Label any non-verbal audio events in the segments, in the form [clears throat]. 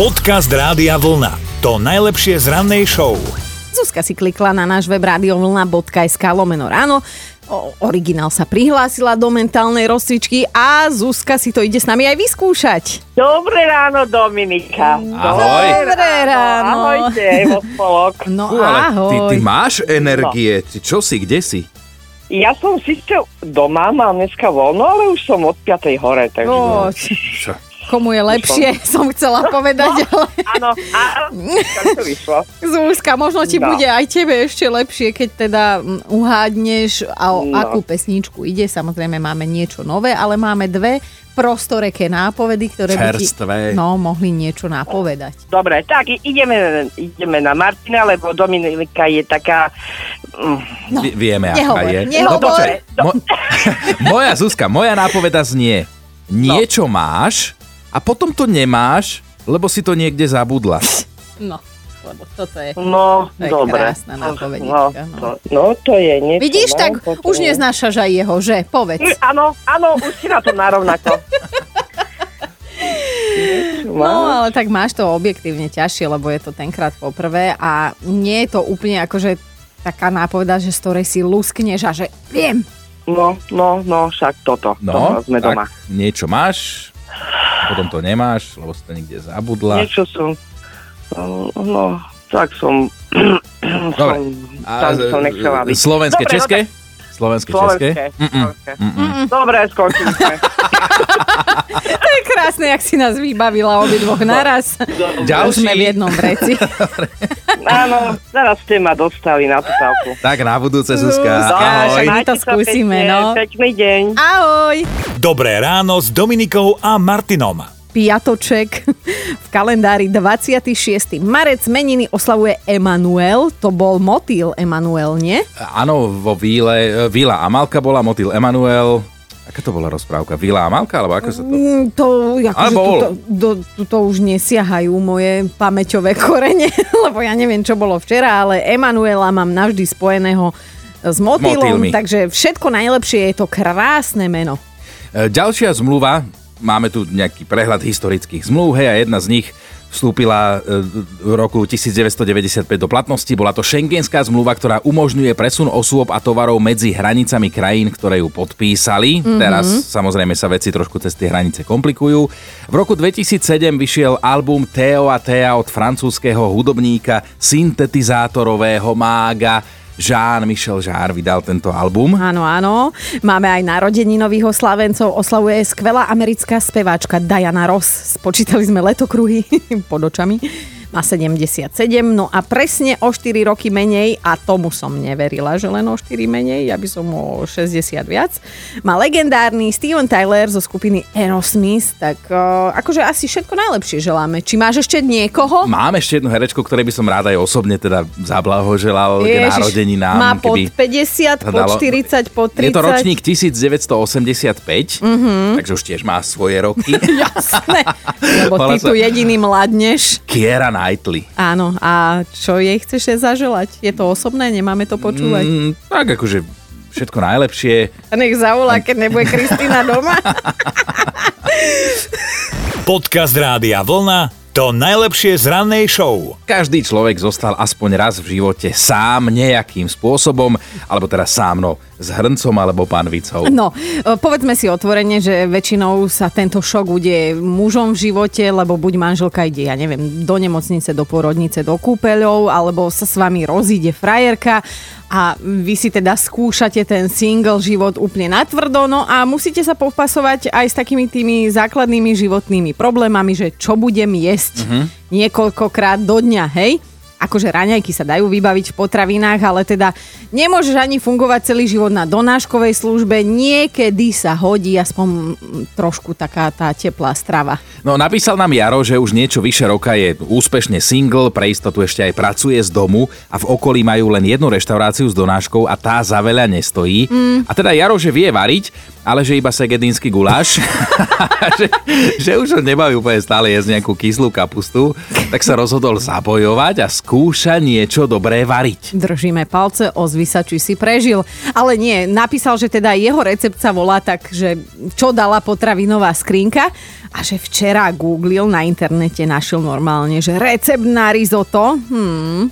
Podcast Rádia Vlna. To najlepšie z rannej show. Zuzka si klikla na náš web radiovlna.sk lomeno ráno. O, originál sa prihlásila do mentálnej rozcvičky a Zuzka si to ide s nami aj vyskúšať. Dobré ráno, Dominika. Ahoj. Dobré ráno. Ahojte, vo spolok. [laughs] No Fú, ale ty, ahoj. ty máš energie. Ty čo si, kde si? Ja som síce doma, mám dneska voľno, ale už som od 5. hore, takže... O, Čo? Komu je lepšie, [laughs] som chcela povedať, ale Áno, áno, tak to vyšlo. Zuzka, možno ti No. bude aj tebe ešte lepšie, keď teda uhádneš, a o No. akú pesničku ide. Samozrejme máme niečo nové, ale máme dve prostoreké nápovedy, ktoré by ti Čerstvé. no, mohli niečo napovedať. Dobre, tak ideme, ideme na Martina, lebo Dominika je taká... mm, No, Vi- vieme, aká nehovor, je. nehovor. No, počkaj. Mo- [laughs] moja Zuzka, moja nápoveda znie. Niečo máš a potom to nemáš, lebo si to niekde zabudla. No, lebo toto je... No, To je dobre. krásna No, nápovedička, no. no, no, to je niečo. Vidíš, no, tak potom- už neznášaš aj jeho, že? Povedz. Mm, Áno, áno, už si na to narovnako. [laughs] No, ale tak máš to objektívne ťažšie, lebo je to tenkrát poprvé a nie je to úplne akože taká nápoveda, že z ktorej si luskneš a že viem. No, no, no, však toto. No, toto sme tak doma. niečo máš, potom to nemáš, lebo si to niekde zabudla. Niečo som... No, no tak som... [clears throat] Dobre. som tam som nechcela byť. slovenské, Dobre, české? Slovenské, české? Slovenské. Mm-mm. Slovenské. Mm-mm. Dobre, skončili sme. [laughs] To je krásne, jak si nás vybavila obidvoch naraz. Už Ďalší. sme v jednom vreci. Áno, teraz ste ma dostali na tú távku. Tak na budúce, Zuzka. Zuzka, Ahoj. my to skúsime, pekne, no. Pekný deň. Ahoj. Dobré ráno s Dominikou a Martinom. Piatoček. V kalendári 26. marec meniny oslavuje Emanuel. To bol motýl Emanuel, nie? Áno, vo Víle, Víla Amalka bola, Motil Emanuel. Aká to bola rozprávka? Víla Amalka? Alebo ako sa to... Mm, To, akože Ale bol. tuto, do, tuto už nesiahajú moje pamäťové korene, [laughs] lebo ja neviem, čo bolo včera, ale Emanuela mám navždy spojeného s motýlom, Motýlmi. takže všetko najlepšie je to krásne meno. E, Ďalšia zmluva, máme tu nejaký prehľad historických zmluv, hej, a jedna z nich vstúpila e, v roku 1995 do platnosti. Bola to šengenská zmluva, ktorá umožňuje presun osôb a tovarov medzi hranicami krajín, ktoré ju podpísali. Mm-hmm. Teraz samozrejme sa veci trošku cez tie hranice komplikujú. V roku 2007 vyšiel album Theo a Thea od francúzského hudobníka, syntetizátorového mága Jean-Michel Jarre vydal tento album. Áno, áno. Máme aj narodeninových oslavencov. Oslavuje skvelá americká speváčka Diana Ross. Spočítali sme letokruhy [laughs] pod očami. Má 77, no a presne o 4 roky menej, a tomu som neverila, že len o 4 menej, ja by som o 60 viac, má legendárny Steven Tyler zo skupiny Aerosmith, tak uh, akože asi všetko najlepšie želáme. Či máš ešte niekoho? Mám ešte jednu herečku, ktorej by som rád aj osobne teda zablahoželal k Ježiš, narodeninám. Má pod keby 50, sa pod dalo. 40, pod 30. Je to ročník 1985, mm-hmm. takže už tiež má svoje roky. [laughs] Jasné, lebo ty tu jediný mladneš. Kiera Knightley. Áno, a čo jej chceš zaželať? Je to osobné, nemáme to počúvať? Mm, tak akože všetko najlepšie. A nech zavolá, keď nebude Kristýna doma. [laughs] Podcast Rádia Vlna. To najlepšie z rannej show. Každý človek zostal aspoň raz v živote sám nejakým spôsobom, alebo teda sám, no, s hrncom alebo panvicou. No, e, povedzme si otvorene, že väčšinou sa tento šok udeje mužom v živote, lebo buď manželka ide, ja neviem, do nemocnice, do porodnice, do kúpeľov, alebo sa s vami rozíde frajerka a vy si teda skúšate ten single život úplne natvrdo, no a musíte sa popasovať aj s takými tými základnými životnými problémami, že čo budem jesť niekoľkokrát do dňa, hej? Akože raňajky sa dajú vybaviť v potravinách, ale teda nemôžeš ani fungovať celý život na donáškovej službe. Niekedy sa hodí aspoň trošku taká tá teplá strava. No napísal nám Jaro, že už niečo vyše roka je úspešne single, pre istotu ešte aj pracuje z domu a v okolí majú len jednu reštauráciu s donáškou a tá za veľa nestojí. Mm. A teda Jaro, že vie variť, ale že iba segedínsky guláš, [laughs] že, že už ho nebaví úplne stále jesť nejakú kyslú kapustu, tak sa rozhodol zabojovať a skúša niečo dobré variť. Držíme palce, ozvi sa, či si prežil. Ale nie, napísal, že teda jeho recept sa volá tak, že čo dala potravinová skrinka a že včera googlil na internete, našiel normálne, že recept na risotto hmm,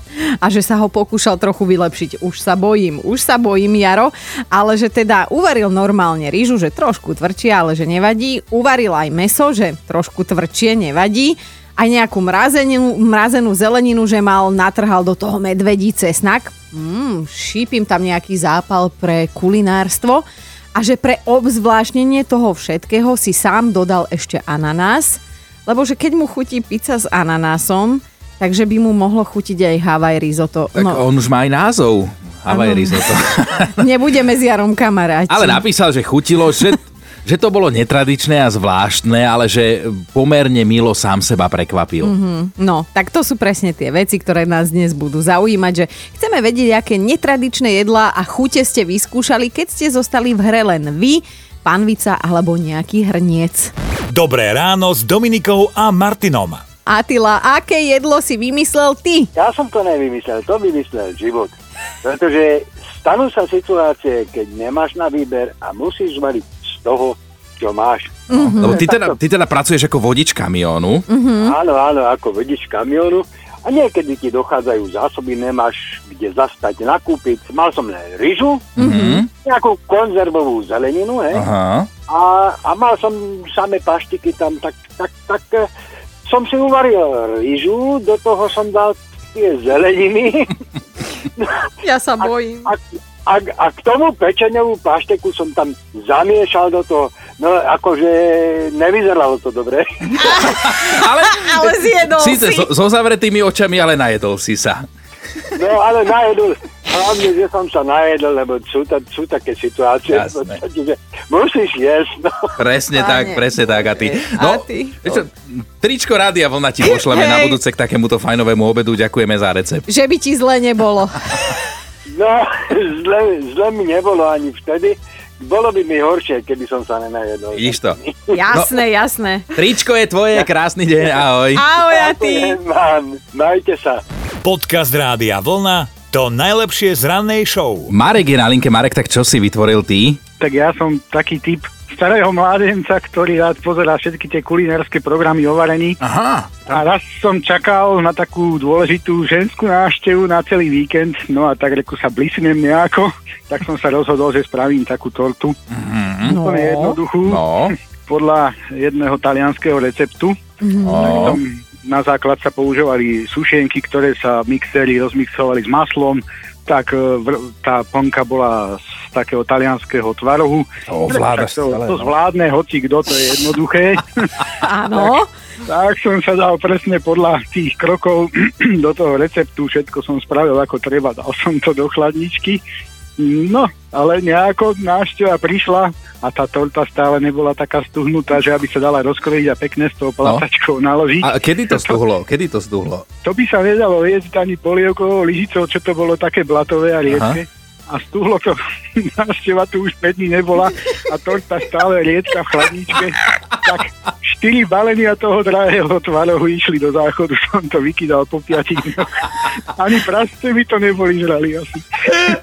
a že sa ho pokúšal trochu vylepšiť. Už sa bojím, už sa bojím, Jaro, ale že teda uvaril normálne rýžu, že trošku tvrdšie, ale že nevadí. Uvaril aj meso, že trošku tvrdšie, nevadí aj nejakú mrazenú, mrazenú zeleninu, že mal, natrhal do toho medvedí cesnak. Mm, šípim tam nejaký zápal pre kulinárstvo a že pre obzvláštnenie toho všetkého si sám dodal ešte ananás, lebo že keď mu chutí pizza s ananásom, takže by mu mohlo chutiť aj Hawaii risotto. Tak no, on už má aj názov. Hawaii risotto. [laughs] Nebudeme s Jarom kamaráti. Ale napísal, že chutilo, že že to bolo netradičné a zvláštne, ale že pomerne milo sám seba prekvapil. Mm-hmm. No, tak to sú presne tie veci, ktoré nás dnes budú zaujímať, že chceme vedieť, aké netradičné jedlá a chute ste vyskúšali, keď ste zostali v hre len vy, panvica alebo nejaký hrniec. Dobré ráno s Dominikou a Martinom. Atila, aké jedlo si vymyslel ty? Ja som to nevymyslel, to vymyslel život. Pretože stanú sa situácie, keď nemáš na výber a musíš variť toho, čo máš. Mm-hmm. Lebo ty teda, ty teda pracuješ ako vodič kamiónu. Mm-hmm. Áno, áno, ako vodič kamiónu. A niekedy ti dochádzajú zásoby, nemáš kde zastať, nakúpiť. Mal som len ryžu, mm-hmm. nejakú konzervovú zeleninu, hej. Aha. A, a mal som samé paštiky tam, tak, tak, tak eh, som si uvaril ryžu, do toho som dal tie zeleniny. [laughs] Ja sa bojím. A, a, a, a k tomu pečeňovú pašteku som tam zamiešal do toho. No akože nevyzeralo to dobre. [laughs] ale, [laughs] ale zjedol Síce si. So, so zavretými očami, ale najedol si sa. No ale najedol, hlavne, že som sa najedol, lebo sú, ta, sú také situácie, že musíš jesť. No. Presne Pane. tak, presne tak. A ty? No, a ty? Čo, tričko rádia vlna ti pošleme na budúce k takémuto fajnovému obedu. Ďakujeme za recept. Že by ti zle nebolo. [laughs] No, [laughs] zle, zle mi nebolo ani vtedy. Bolo by mi horšie, keby som sa nenajedol. Vidíš to? Jasné, no, jasné. Tričko je tvoje, krásny deň, ahoj. Ahoj a ty. Mám, majte sa. Podcast Rádia Vlna, to najlepšie z rannej show. Marek je na linke. Marek, tak čo si vytvoril ty? Tak ja som taký typ starého mládenca, ktorý rád pozerá všetky tie kulinárske programy o varení. Aha. A raz som čakal na takú dôležitú ženskú návštevu na celý víkend, no a tak reku sa blisnem nejako, tak som sa rozhodol, že spravím takú tortu. Mm-hmm. No. Úplne jednoduchú. No. Podľa jedného talianského receptu. No. Som na základ sa používali sušenky, ktoré sa mixery rozmixovali s maslom, tak e, tá ponka bola z takého talianského tvarohu. To ovládaš to, to no. zvládne, hoci kto, to je jednoduché. [laughs] Áno. tak, tak som sa dal presne podľa tých krokov [clears throat] do toho receptu, všetko som spravil ako treba, dal som to do chladničky. No, ale nejako návšteva prišla a tá torta stále nebola taká stuhnutá, že aby sa dala rozkrojiť a pekne s tou platačkou no. naložiť. A kedy to stuhlo? Kedy to stuhlo? To by sa nedalo jesť ani polievkovou lyžicou, čo to bolo také blatové a riedke. Aha a stúhlo to, [laughs] návšteva tu už 5 dní nebola a torta stále riedka v chladničke. Tak 4 balenia toho drahého tvarohu išli do záchodu, [laughs] som to vykydal po 5 dňoch. Ani prasce by to neboli žrali asi.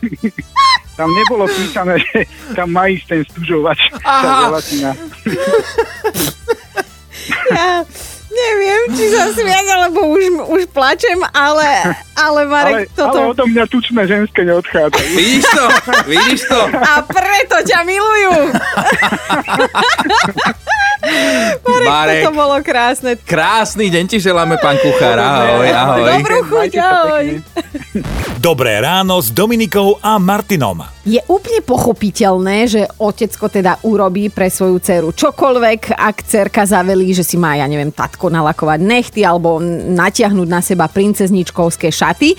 [laughs] Tam nebolo písané, [laughs] že tam má ísť ten stužovač. Tá [laughs] ja, Neviem, či sa smiať, alebo už, už plačem, ale, ale Marek, ale, toto... Ale odo mňa tučné ženské neodchádzajú. Vidíš to? Vidíš to? A preto ťa milujú. Marek, Marek, toto bolo krásne. Krásny deň ti želáme, pán kuchár. Ahoj, ahoj. Dobrú chuť, ahoj. Dobré ráno s Dominikou a Martinom. Je úplne pochopiteľné, že otecko teda urobí pre svoju dceru čokoľvek, ak cerka zavelí, že si má, ja neviem, tatko nalakovať nechty alebo natiahnuť na seba princezničkovské šaty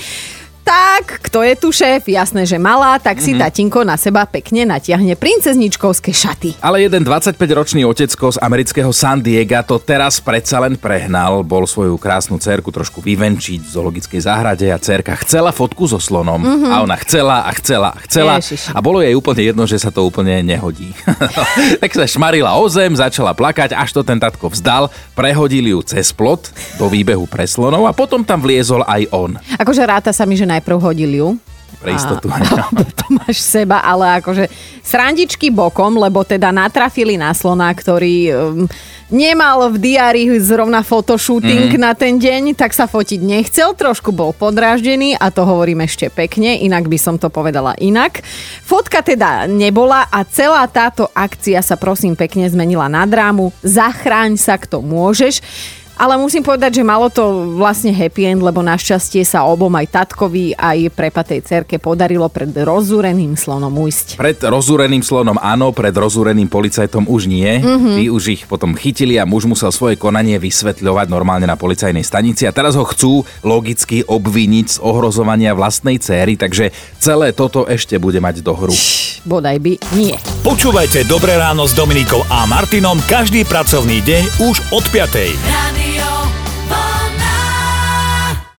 tak, kto je tu šéf? Jasné, že malá, tak si mm-hmm. tatinko na seba pekne natiahne princezničkovské šaty. Ale jeden 25-ročný otecko z amerického San Diego to teraz predsa len prehnal. Bol svoju krásnu cerku trošku vyvenčiť v zoologickej záhrade a cerka chcela fotku so slonom. Mm-hmm. A ona chcela a chcela a chcela. Ježiši. A bolo jej úplne jedno, že sa to úplne nehodí. [laughs] tak sa šmarila o zem, začala plakať, až to ten tatko vzdal, prehodili ju cez plot do výbehu pre slonov a potom tam vliezol aj on. Akože ráta sa mi, že najprv hodil ju. Pre istotu. [laughs] A, to máš seba, ale akože srandičky bokom, lebo teda natrafili na slona, ktorý um, nemal v diári zrovna fotoshooting mm. na ten deň, tak sa fotiť nechcel, trošku bol podráždený a to hovorím ešte pekne, inak by som to povedala inak. Fotka teda nebola a celá táto akcia sa prosím pekne zmenila na drámu. Zachráň sa, kto môžeš. Ale musím povedať, že malo to vlastne happy end, lebo našťastie sa obom aj tatkovi, aj prepatej cerke podarilo pred rozúreným slonom ujsť. Pred rozúreným slonom áno, pred rozúreným policajtom už nie. Mm-hmm. Tí už ich potom chytili a muž musel svoje konanie vysvetľovať normálne na policajnej stanici a teraz ho chcú logicky obviniť z ohrozovania vlastnej céry, takže celé toto ešte bude mať do hru. Bodaj by nie. Počúvajte Dobré ráno s Dominikou a Martinom každý pracovný deň už od 5. Radio